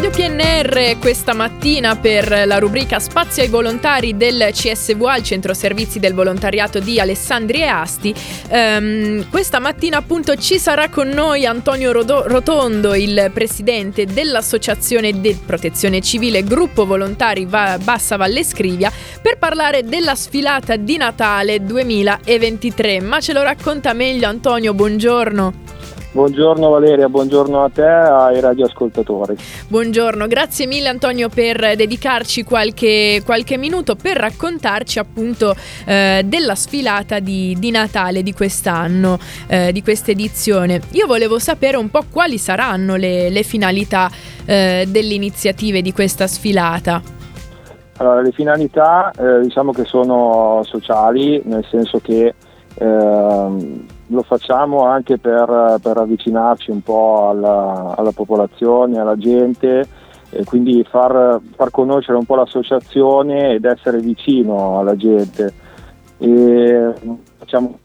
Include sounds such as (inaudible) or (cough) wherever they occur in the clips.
Radio PNR questa mattina per la rubrica Spazio ai volontari del CSVA, il centro servizi del volontariato di Alessandria Asti. Um, questa mattina appunto ci sarà con noi Antonio Rodo- Rotondo, il presidente dell'Associazione di Protezione Civile Gruppo Volontari Va- Bassa Valle Scrivia per parlare della sfilata di Natale 2023. Ma ce lo racconta meglio Antonio, buongiorno. Buongiorno Valeria, buongiorno a te e ai radioascoltatori. Buongiorno, grazie mille Antonio per dedicarci qualche, qualche minuto per raccontarci appunto eh, della sfilata di, di, Natale di quest'anno, eh, di questa edizione. Io volevo sapere un po' quali saranno le, le finalità eh, delle iniziative di questa sfilata. Allora, le finalità eh, diciamo che sono sociali, nel senso che ehm, lo facciamo anche per, per avvicinarci un po' alla, alla, popolazione, alla gente e quindi far, far, conoscere un po' l'associazione ed essere vicino alla gente. E facciamo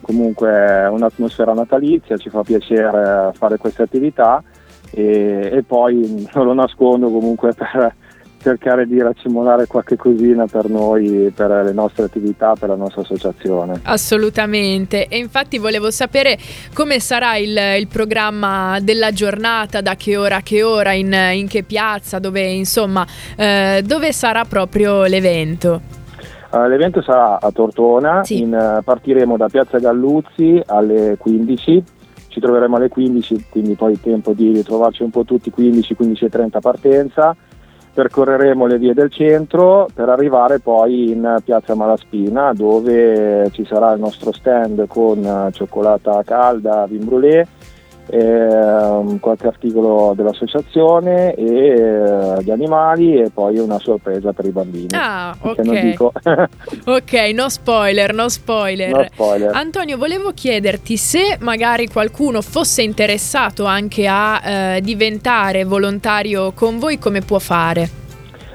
comunque un'atmosfera natalizia, ci fa piacere fare queste attività e, e poi non (laughs) lo nascondo comunque per, cercare di raccimolare qualche cosina per noi, per le nostre attività, per la nostra associazione. Assolutamente, e infatti volevo sapere come sarà il, il programma della giornata, da che ora a che ora, in, in che piazza, dove insomma, eh, dove sarà proprio l'evento? Uh, l'evento sarà a Tortona, sì. in, uh, partiremo da Piazza Galluzzi alle 15, ci troveremo alle 15, quindi poi tempo di ritrovarci un po' tutti, 15, 15 e 30 partenza percorreremo le vie del centro per arrivare poi in piazza Malaspina dove ci sarà il nostro stand con cioccolata calda, vin brûlée eh, qualche articolo dell'associazione e eh, gli animali e poi una sorpresa per i bambini. Ah, ok. (laughs) ok, no spoiler, no spoiler. no spoiler. Antonio, volevo chiederti se magari qualcuno fosse interessato anche a eh, diventare volontario con voi, come può fare?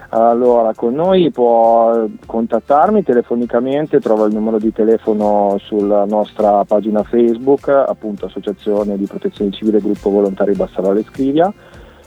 Allora, con noi può contattarmi telefonicamente, trova il numero di telefono sulla nostra pagina Facebook, appunto Associazione di Protezione Civile Gruppo Volontari Bassarale Scrivia,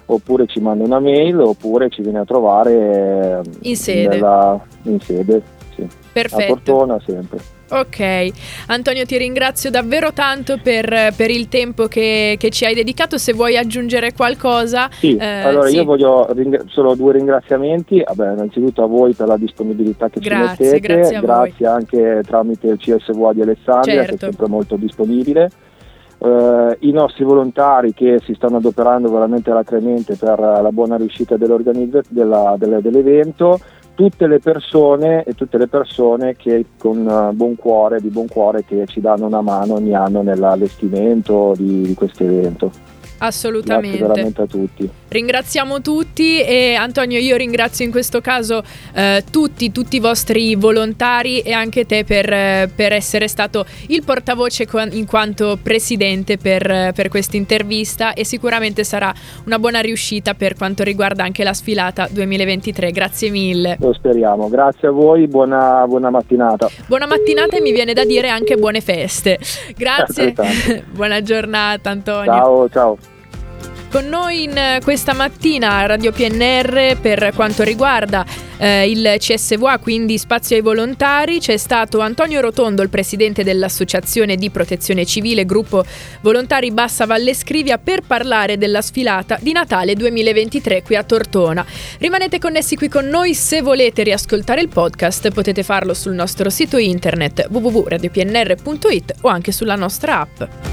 oppure ci manda una mail oppure ci viene a trovare in sede. Nella, in sede sì. Perfetto. A Portona sempre. Ok, Antonio ti ringrazio davvero tanto per, per il tempo che, che, ci hai dedicato, se vuoi aggiungere qualcosa. Sì, eh, allora sì. io voglio ring- solo due ringraziamenti, Vabbè, innanzitutto a voi per la disponibilità che grazie, ci mettete, grazie, grazie anche tramite il CSVA di Alessandria certo. che è certo. sempre molto disponibile. Uh, I nostri volontari che si stanno adoperando veramente alacremente per la buona riuscita della, dell'evento tutte le persone e tutte le persone che con uh, buon cuore, di buon cuore che ci danno una mano ogni anno nell'allestimento di, di questo evento. Assolutamente. Grazie veramente a tutti. Ringraziamo tutti e Antonio io ringrazio in questo caso eh, tutti, tutti i vostri volontari e anche te per, eh, per essere stato il portavoce in quanto presidente per, per questa intervista e sicuramente sarà una buona riuscita per quanto riguarda anche la sfilata 2023. Grazie mille. Lo speriamo, grazie a voi, buona, buona mattinata. Buona mattinata e mi viene da dire anche buone feste. Grazie, (laughs) buona giornata Antonio. Ciao, ciao. Con noi in eh, questa mattina a Radio PNR per quanto riguarda eh, il CSVA, quindi Spazio ai Volontari, c'è stato Antonio Rotondo, il presidente dell'Associazione di Protezione Civile, gruppo Volontari Bassa Valle Scrivia, per parlare della sfilata di Natale 2023 qui a Tortona. Rimanete connessi qui con noi, se volete riascoltare il podcast potete farlo sul nostro sito internet www.radiopnr.it o anche sulla nostra app.